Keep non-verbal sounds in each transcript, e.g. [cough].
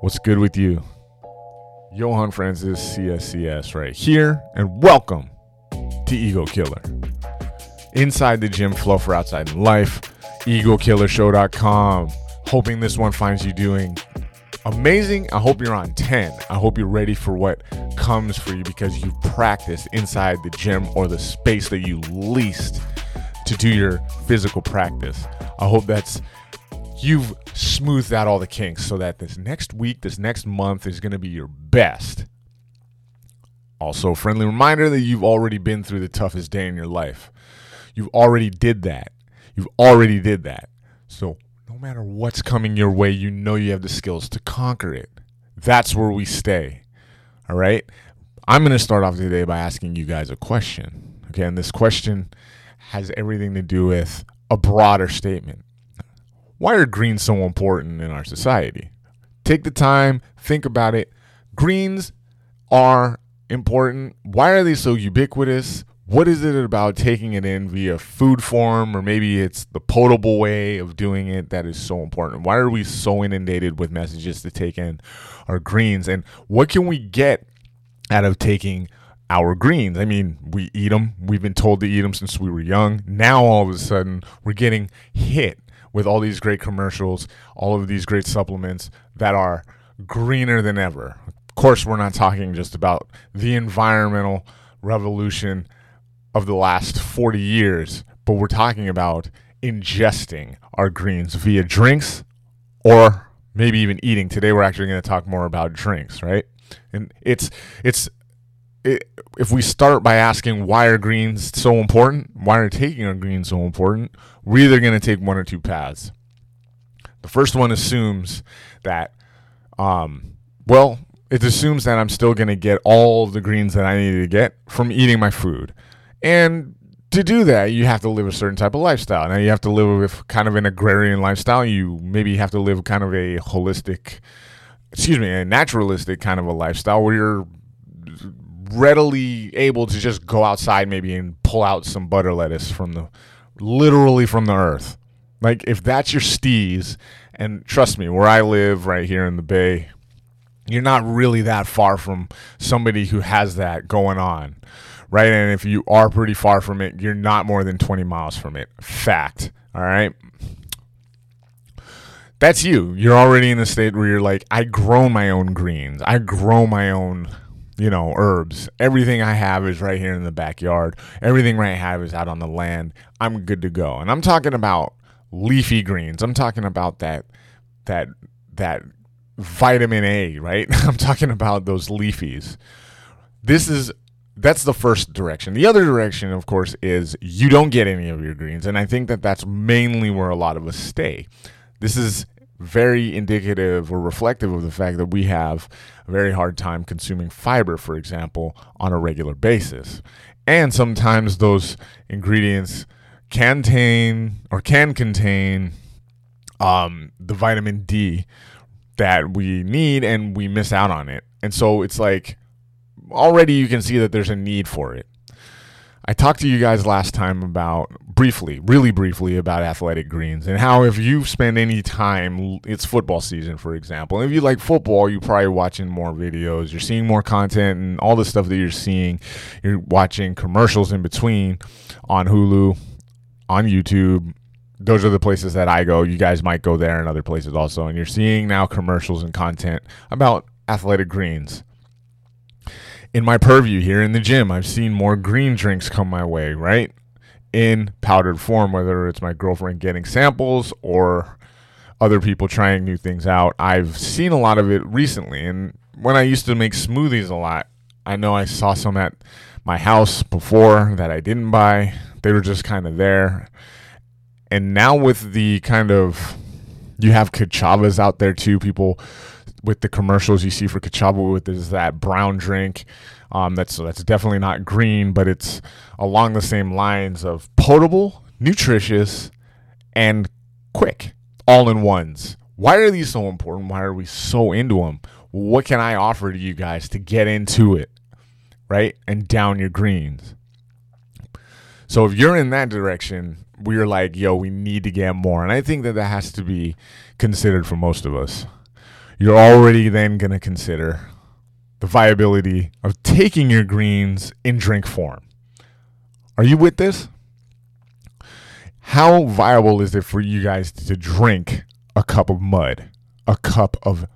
What's good with you? Johan Francis, CSCS, right here, and welcome to Ego Killer. Inside the gym, flow for outside life, egokillershow.com. Hoping this one finds you doing amazing. I hope you're on 10. I hope you're ready for what comes for you because you've practiced inside the gym or the space that you leased to do your physical practice. I hope that's you've smoothed out all the kinks so that this next week, this next month is going to be your best. Also, friendly reminder that you've already been through the toughest day in your life. You've already did that. You've already did that. So, no matter what's coming your way, you know you have the skills to conquer it. That's where we stay. All right? I'm going to start off today by asking you guys a question. Okay, and this question has everything to do with a broader statement why are greens so important in our society? Take the time, think about it. Greens are important. Why are they so ubiquitous? What is it about taking it in via food form, or maybe it's the potable way of doing it that is so important? Why are we so inundated with messages to take in our greens? And what can we get out of taking our greens? I mean, we eat them. We've been told to eat them since we were young. Now, all of a sudden, we're getting hit with all these great commercials, all of these great supplements that are greener than ever. Of course, we're not talking just about the environmental revolution of the last 40 years, but we're talking about ingesting our greens via drinks or maybe even eating. Today we're actually going to talk more about drinks, right? And it's it's it, if we start by asking why are greens so important, why are taking our greens so important, we're either going to take one or two paths. The first one assumes that, um, well, it assumes that I'm still going to get all the greens that I need to get from eating my food. And to do that, you have to live a certain type of lifestyle. Now, you have to live with kind of an agrarian lifestyle. You maybe have to live kind of a holistic, excuse me, a naturalistic kind of a lifestyle where you're readily able to just go outside maybe and pull out some butter lettuce from the literally from the earth. Like if that's your steez, and trust me, where I live right here in the Bay, you're not really that far from somebody who has that going on. Right? And if you are pretty far from it, you're not more than 20 miles from it. Fact. All right. That's you. You're already in the state where you're like, I grow my own greens. I grow my own you know, herbs. Everything I have is right here in the backyard. Everything I have is out on the land. I'm good to go. And I'm talking about leafy greens. I'm talking about that that that vitamin A, right? [laughs] I'm talking about those leafies. This is that's the first direction. The other direction, of course, is you don't get any of your greens, and I think that that's mainly where a lot of us stay. This is very indicative or reflective of the fact that we have a very hard time consuming fiber, for example, on a regular basis. And sometimes those ingredients can contain or can contain um, the vitamin D that we need and we miss out on it. And so it's like already you can see that there's a need for it. I talked to you guys last time about briefly, really briefly about athletic greens and how if you spend any time, it's football season, for example. If you like football, you're probably watching more videos, you're seeing more content, and all the stuff that you're seeing, you're watching commercials in between on Hulu, on YouTube. Those are the places that I go. You guys might go there and other places also. And you're seeing now commercials and content about athletic greens in my purview here in the gym, I've seen more green drinks come my way, right? In powdered form, whether it's my girlfriend getting samples or other people trying new things out. I've seen a lot of it recently. And when I used to make smoothies a lot, I know I saw some at my house before that I didn't buy. They were just kind of there. And now with the kind of you have Ka'Chavas out there too, people with the commercials you see for Ka'Chava with is that brown drink. Um, that's that's definitely not green, but it's along the same lines of potable, nutritious, and quick, all in ones. Why are these so important? Why are we so into them? What can I offer to you guys to get into it, right? And down your greens. So if you're in that direction, we're like, yo, we need to get more. And I think that that has to be considered for most of us you're already then going to consider the viability of taking your greens in drink form. Are you with this? How viable is it for you guys to drink a cup of mud, a cup of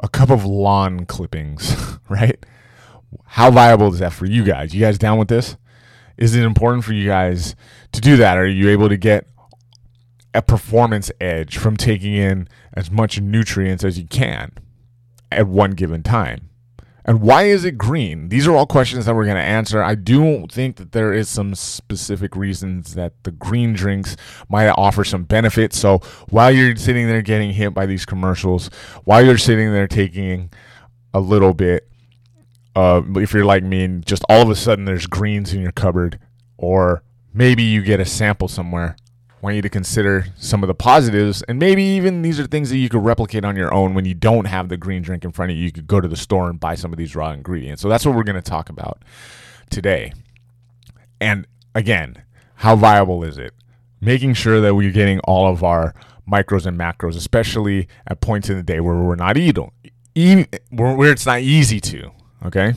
a cup of lawn clippings, [laughs] right? How viable is that for you guys? You guys down with this? Is it important for you guys to do that? Are you able to get a performance edge from taking in as much nutrients as you can at one given time? And why is it green? These are all questions that we're going to answer. I do think that there is some specific reasons that the green drinks might offer some benefits. So while you're sitting there getting hit by these commercials, while you're sitting there taking a little bit, uh, if you're like me and just all of a sudden there's greens in your cupboard, or maybe you get a sample somewhere, want you to consider some of the positives and maybe even these are things that you could replicate on your own when you don't have the green drink in front of you. You could go to the store and buy some of these raw ingredients. So that's what we're going to talk about today. And again how viable is it? Making sure that we're getting all of our micros and macros especially at points in the day where we're not eating where it's not easy to okay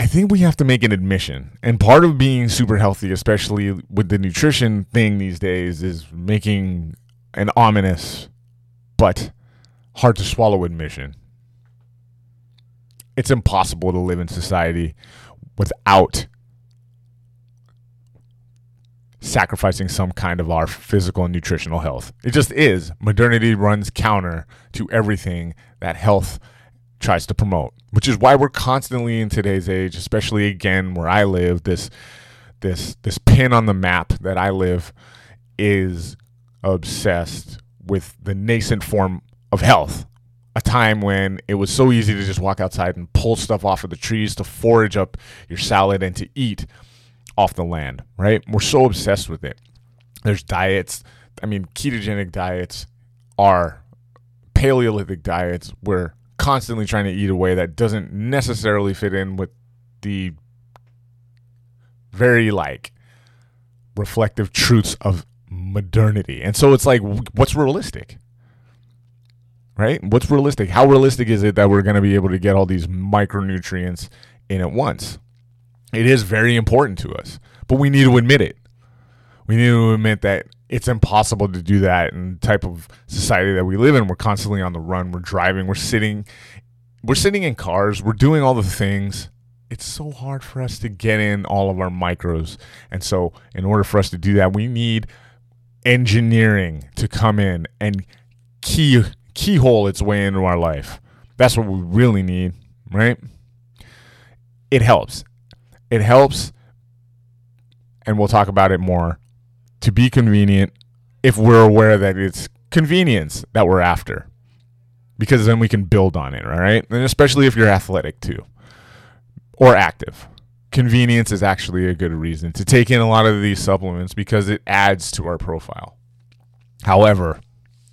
I think we have to make an admission. And part of being super healthy, especially with the nutrition thing these days, is making an ominous but hard to swallow admission. It's impossible to live in society without sacrificing some kind of our physical and nutritional health. It just is. Modernity runs counter to everything that health tries to promote, which is why we're constantly in today's age, especially again where I live, this this this pin on the map that I live is obsessed with the nascent form of health. A time when it was so easy to just walk outside and pull stuff off of the trees to forage up your salad and to eat off the land, right? We're so obsessed with it. There's diets, I mean, ketogenic diets are Paleolithic diets where constantly trying to eat away that doesn't necessarily fit in with the very like reflective truths of modernity. And so it's like what's realistic? Right? What's realistic? How realistic is it that we're going to be able to get all these micronutrients in at once? It is very important to us, but we need to admit it. We need to admit that it's impossible to do that in the type of society that we live in. We're constantly on the run. We're driving. We're sitting. We're sitting in cars. We're doing all the things. It's so hard for us to get in all of our micros. And so, in order for us to do that, we need engineering to come in and key keyhole its way into our life. That's what we really need, right? It helps. It helps, and we'll talk about it more to be convenient if we're aware that it's convenience that we're after. Because then we can build on it, all right? And especially if you're athletic too or active. Convenience is actually a good reason to take in a lot of these supplements because it adds to our profile. However,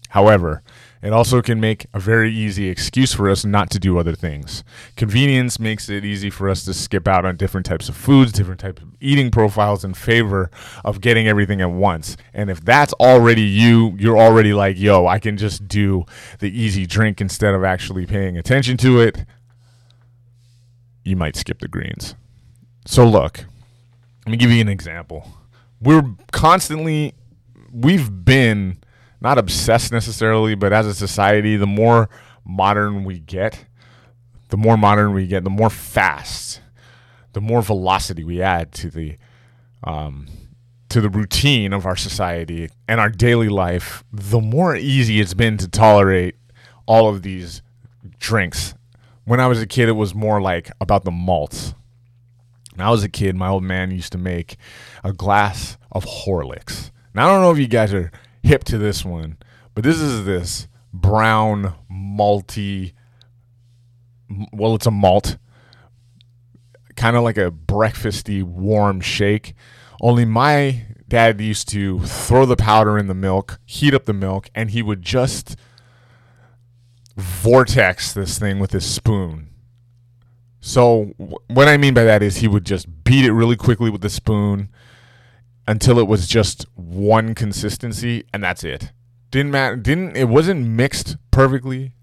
however, it also can make a very easy excuse for us not to do other things. Convenience makes it easy for us to skip out on different types of foods, different types of eating profiles in favor of getting everything at once. And if that's already you, you're already like, yo, I can just do the easy drink instead of actually paying attention to it, you might skip the greens. So, look, let me give you an example. We're constantly, we've been not obsessed necessarily, but as a society, the more modern we get, the more modern we get, the more fast, the more velocity we add to the um, to the routine of our society and our daily life, the more easy it's been to tolerate all of these drinks. When I was a kid, it was more like about the malts. When I was a kid, my old man used to make a glass of Horlicks. Now I don't know if you guys are hip to this one, but this is this brown malty. Well, it's a malt, kind of like a breakfasty warm shake. Only my dad used to throw the powder in the milk, heat up the milk, and he would just vortex this thing with his spoon. So what I mean by that is he would just beat it really quickly with the spoon until it was just one consistency and that's it. Didn't matter. Didn't it wasn't mixed perfectly.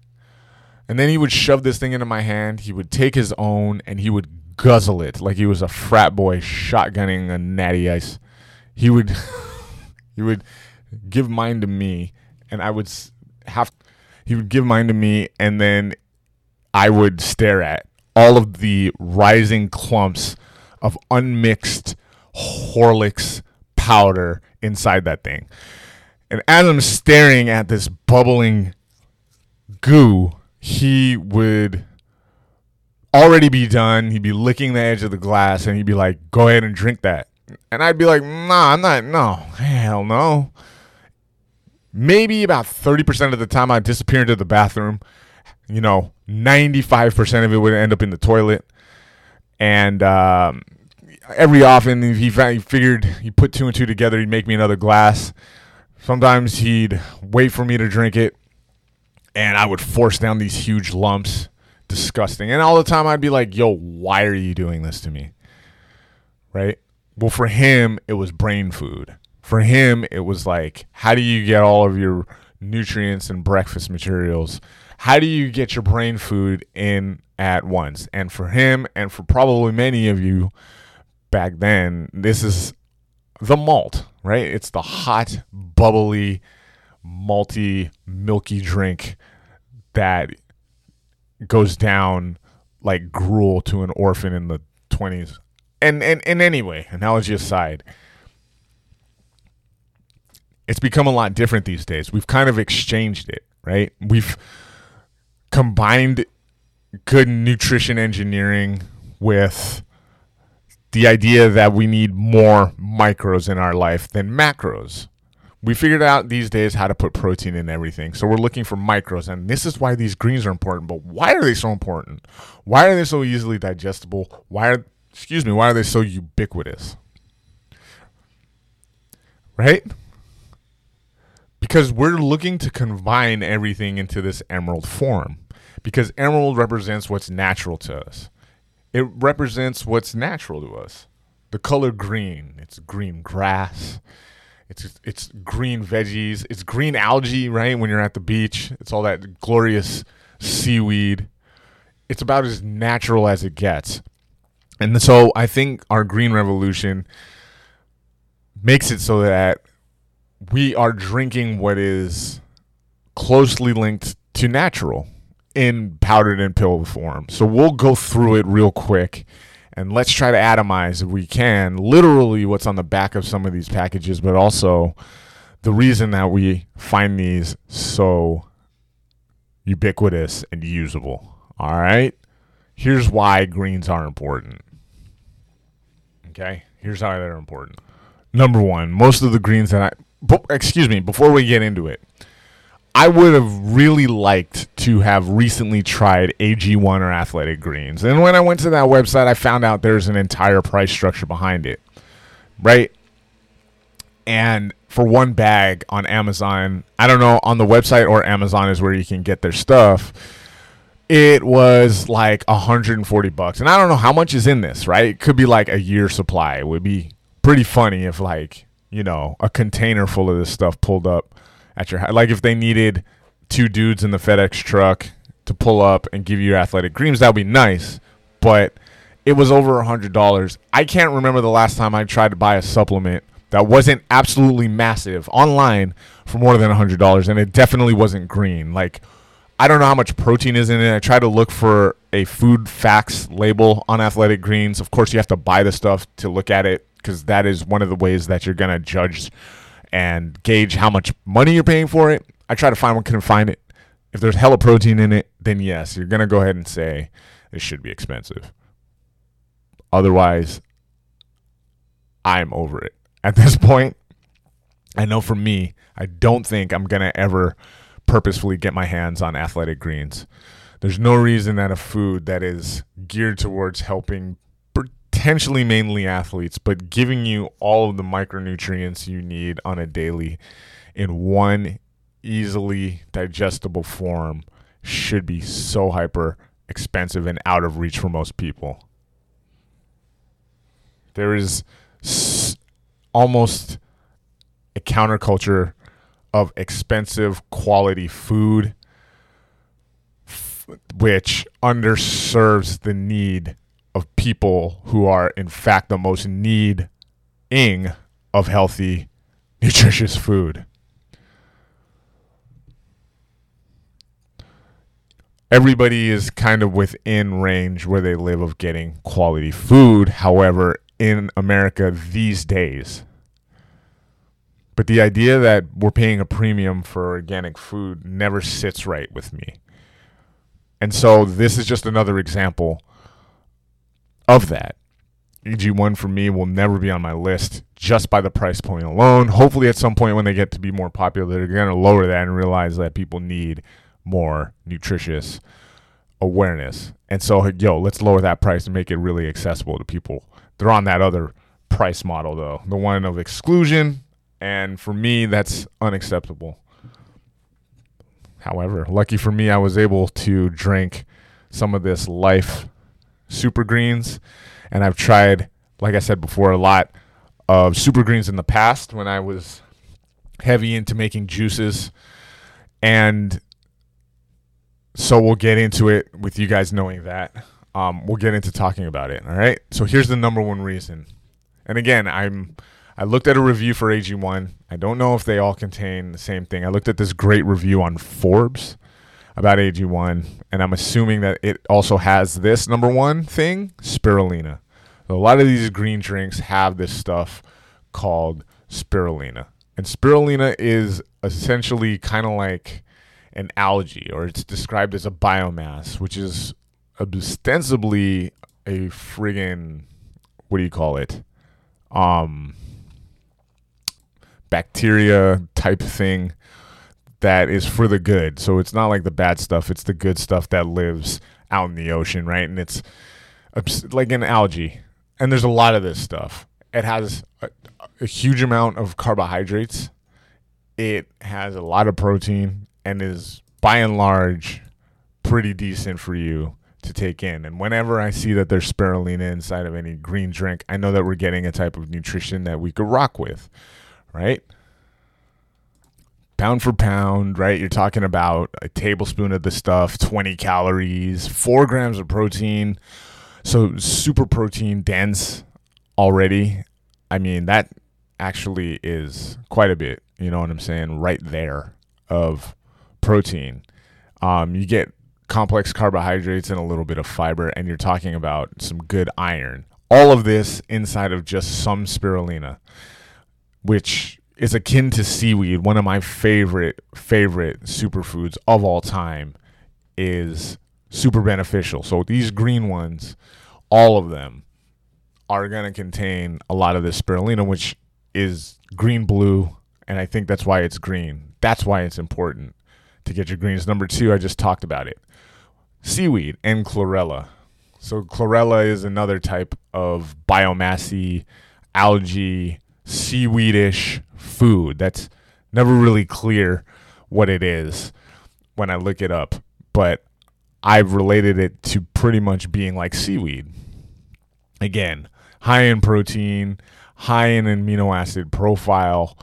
And then he would shove this thing into my hand. He would take his own and he would guzzle it like he was a frat boy shotgunning a natty ice. He would [laughs] he would give mine to me and I would have he would give mine to me and then I would stare at all of the rising clumps of unmixed Horlicks powder inside that thing. And as I'm staring at this bubbling goo, he would already be done. He'd be licking the edge of the glass and he'd be like, go ahead and drink that. And I'd be like, nah, I'm not, no, hell no. Maybe about 30% of the time I'd disappear into the bathroom. You know, 95% of it would end up in the toilet. And um, every often, he, figured he put two and two together, he'd make me another glass. Sometimes he'd wait for me to drink it, and I would force down these huge lumps. Disgusting. And all the time I'd be like, yo, why are you doing this to me? Right? Well, for him, it was brain food. For him, it was like, how do you get all of your nutrients and breakfast materials? How do you get your brain food in at once? And for him, and for probably many of you back then, this is the malt, right? It's the hot, bubbly, malty, milky drink that goes down like gruel to an orphan in the 20s. And and and anyway, analogy aside, it's become a lot different these days. We've kind of exchanged it, right? We've combined good nutrition engineering with the idea that we need more micros in our life than macros. We figured out these days how to put protein in everything. So we're looking for micros. And this is why these greens are important. But why are they so important? Why are they so easily digestible? Why are, excuse me, why are they so ubiquitous? Right? Because we're looking to combine everything into this emerald form. Because emerald represents what's natural to us it represents what's natural to us. The color green. It's green grass. It's it's green veggies. It's green algae, right? When you're at the beach, it's all that glorious seaweed. It's about as natural as it gets. And so I think our green revolution makes it so that we are drinking what is closely linked to natural in powdered and pill form. So we'll go through it real quick and let's try to atomize if we can literally what's on the back of some of these packages, but also the reason that we find these so ubiquitous and usable. All right. Here's why greens are important. Okay. Here's how they're important. Number one, most of the greens that I, excuse me, before we get into it, I would have really liked to have recently tried AG1 or Athletic Greens. And when I went to that website, I found out there's an entire price structure behind it. Right? And for one bag on Amazon, I don't know, on the website or Amazon is where you can get their stuff. It was like 140 bucks. And I don't know how much is in this, right? It could be like a year supply. It would be pretty funny if like, you know, a container full of this stuff pulled up at your like if they needed two dudes in the FedEx truck to pull up and give you your athletic greens, that would be nice. But it was over a hundred dollars. I can't remember the last time I tried to buy a supplement that wasn't absolutely massive online for more than a hundred dollars, and it definitely wasn't green. Like I don't know how much protein is in it. I tried to look for a food facts label on athletic greens. Of course, you have to buy the stuff to look at it because that is one of the ways that you're gonna judge and gauge how much money you're paying for it. I try to find one, couldn't find it. If there's hella protein in it, then yes, you're gonna go ahead and say it should be expensive. Otherwise, I'm over it. [laughs] At this point, I know for me, I don't think I'm gonna ever purposefully get my hands on athletic greens. There's no reason that a food that is geared towards helping potentially mainly athletes, but giving you all of the micronutrients you need on a daily in one easily digestible form should be so hyper expensive and out of reach for most people. There is s- almost a counterculture of expensive quality food f- which underserves the need of people who are in fact the most needing of healthy [laughs] nutritious food everybody is kind of within range where they live of getting quality food. However, in America these days, but the idea that we're paying a premium for organic food never sits right with me. And so this is just another example of that. AG1 for me will never be on my list just by the price point alone. Hopefully, at some point when they get to be more popular, they're going to lower that and realize that people need more nutritious awareness. And so, yo, let's lower that price and make it really accessible to people. They're on that other price model, though, the one of exclusion. And for me, that's unacceptable. However, lucky for me, I was able to drink some of this Life Super Greens. And I've tried, like I said before, a lot of Super Greens in the past when I was heavy into making juices. And so we'll get into it with you guys knowing that. Um, we'll get into talking about it. All right. So here's the number one reason. And again, I'm I looked at a review for AG1. I don't know if they all contain the same thing. I looked at this great review on Forbes about AG1, and I'm assuming that it also has this number one thing, spirulina. A lot of these green drinks have this stuff called spirulina. And spirulina is essentially kind of like an algae, or it's described as a biomass, which is ostensibly a friggin' what do you call it? Um, bacteria type thing that is for the good. So it's not like the bad stuff; it's the good stuff that lives out in the ocean, right? And it's like an algae, and there's a lot of this stuff. It has a, a huge amount of carbohydrates. It has a lot of protein and is by and large pretty decent for you to take in. And whenever I see that there's spirulina inside of any green drink, I know that we're getting a type of nutrition that we could rock with, right? Pound for pound, right? You're talking about a tablespoon of the stuff, 20 calories, four grams of protein. So super protein dense already. I mean, that actually is quite a bit, you know what I'm saying? Right there of protein. Um, you get complex carbohydrates and a little bit of fiber, and you're talking about some good iron. All of this inside of just some spirulina, which is akin to seaweed. One of my favorite favorite superfoods of all time is super beneficial. So these green ones, all of them are going to contain a lot of this spirulina, which is green blue, and I think that's why it's green. That's why it's important to get your greens. Number two, I just talked about it seaweed and chlorella. So, chlorella is another type of biomassy, algae, seaweedish food that's never really clear what it is when I look it up, but I've related it to pretty much being like seaweed. Again, high in protein, high in amino acid profile,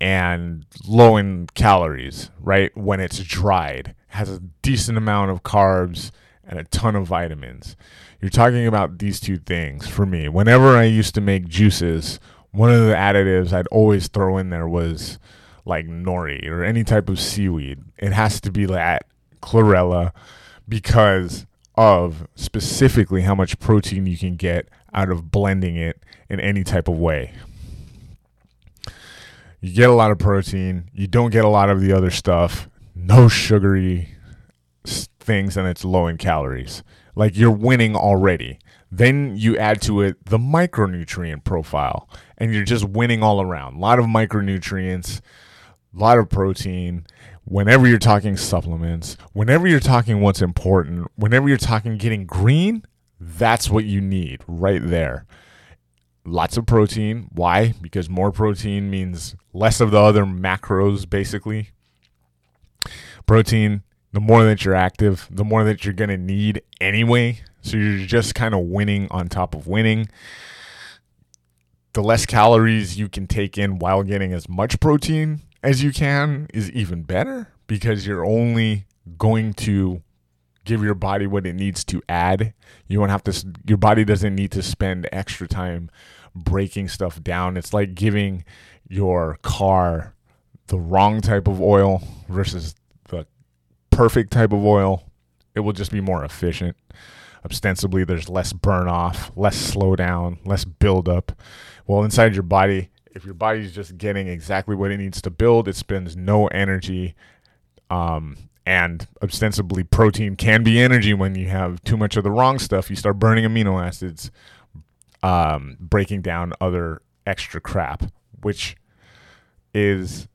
and low in calories, right? When it's dried, has a decent amount of carbs and a ton of vitamins. You're talking about these two things for me. Whenever I used to make juices, one of the additives I'd always throw in there was like nori or any type of seaweed. It has to be that chlorella because of specifically how much protein you can get out of blending it in any type of way you get a lot of protein, you don't get a lot of the other stuff, no sugary things, and it's low in calories. Like you're winning already. Then you add to it the micronutrient profile, and you're just winning all around. A lot of micronutrients, a lot of protein. Whenever you're talking supplements, whenever you're talking what's important, whenever you're talking getting green, that's what you need right there lots of protein. Why? Because more protein means less of the other macros, basically. Protein, the more that you're active, the more that you're going to need anyway. So you're just kind of winning on top of winning. The less calories you can take in while getting as much protein as you can is even better because you're only going to give your body what it needs to add. You won't have to, your body doesn't need to spend extra time breaking stuff down. It's like giving your car the wrong type of oil versus the perfect type of oil. It will just be more efficient. Ostensibly, there's less burn off, less slow down, less build up. Well, inside your body, if your body's just getting exactly what it needs to build, it spends no energy um, and ostensibly protein can be energy when you have too much of the wrong stuff. You start burning amino acids, um, breaking down other extra crap, which is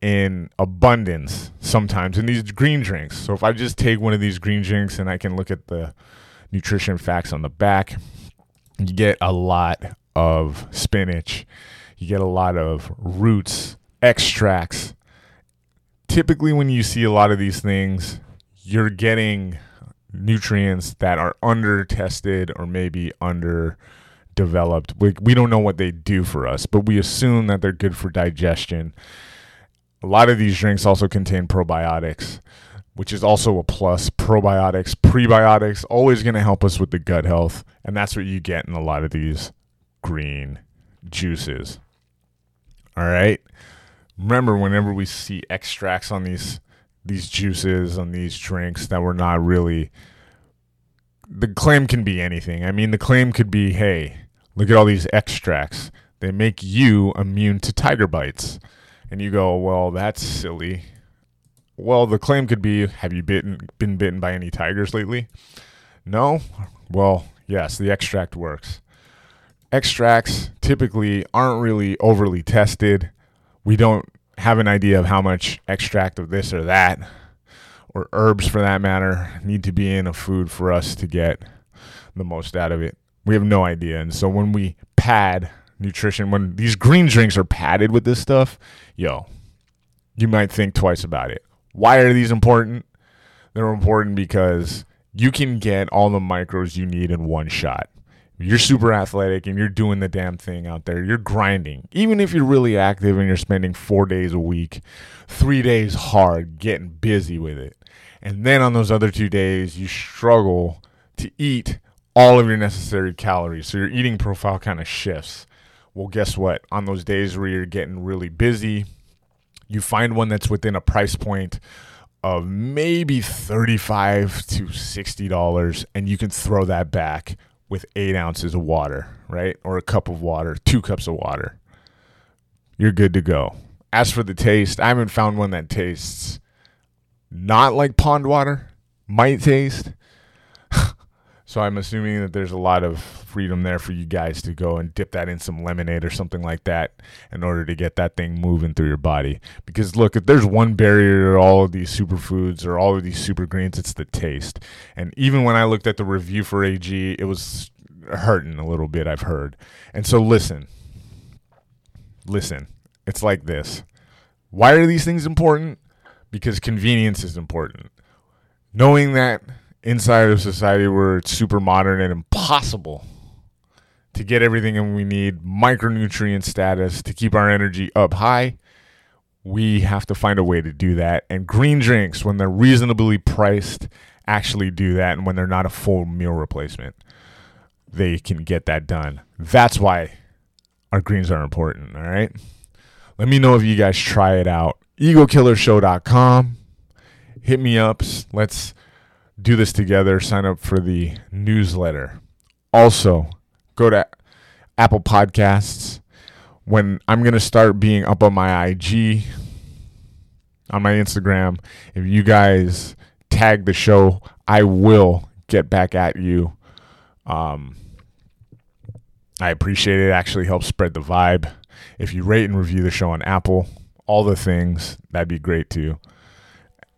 in abundance sometimes in these green drinks. So if I just take one of these green drinks and I can look at the nutrition facts on the back, you get a lot of spinach, you get a lot of roots, extracts, typically when you see a lot of these things, you're getting nutrients that are under tested or maybe under developed. We, we don't know what they do for us, but we assume that they're good for digestion. A lot of these drinks also contain probiotics, which is also a plus. Probiotics, prebiotics, always going to help us with the gut health. And that's what you get in a lot of these green juices. All right remember whenever we see extracts on these these juices on these drinks that we're not really the claim can be anything. I mean, the claim could be, "Hey, look at all these extracts. They make you immune to tiger bites." And you go, "Well, that's silly." Well, the claim could be, "Have you bitten been bitten by any tigers lately?" No? Well, yes, the extract works. Extracts typically aren't really overly tested we don't have an idea of how much extract of this or that, or herbs for that matter, need to be in a food for us to get the most out of it. We have no idea. And so when we pad nutrition, when these green drinks are padded with this stuff, yo, you might think twice about it. Why are these important? They're important because you can get all the micros you need in one shot you're super athletic and you're doing the damn thing out there. You're grinding. Even if you're really active and you're spending four days a week, three days hard, getting busy with it. And then on those other two days, you struggle to eat all of your necessary calories. So your eating profile kind of shifts. Well, guess what? On those days where you're getting really busy, you find one that's within a price point of maybe 35 to $60 and you can throw that back with eight ounces of water, right? Or a cup of water, two cups of water. You're good to go. As for the taste, I haven't found one that tastes not like pond water, might taste. So I'm assuming that there's a lot of freedom there for you guys to go and dip that in some lemonade or something like that in order to get that thing moving through your body. Because look, if there's one barrier to all of these superfoods or all of these super greens, it's the taste. And even when I looked at the review for AG, it was hurting a little bit, I've heard. And so listen. Listen. It's like this. Why are these things important? Because convenience is important. Knowing that inside of society where it's super modern and impossible to get everything and we need, micronutrient status to keep our energy up high, we have to find a way to do that. And green drinks, when they're reasonably priced, actually do that. And when they're not a full meal replacement, they can get that done. That's why our greens are important. All right. Let me know if you guys try it out. EgoKillershow.com. Hit me up. Let's do this together, sign up for the newsletter. Also, go to Apple Podcasts. When I'm going to start being up on my IG, on my Instagram, if you guys tag the show, I will get back at you. Um, I appreciate it. it. Actually helps spread the vibe. If you rate and review the show on Apple, all the things, that'd be great too.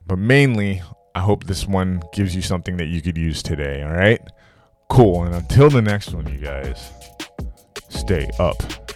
But mainly, I hope this one gives you something that you could use today. All right? Cool. And until the next one, you guys, stay up.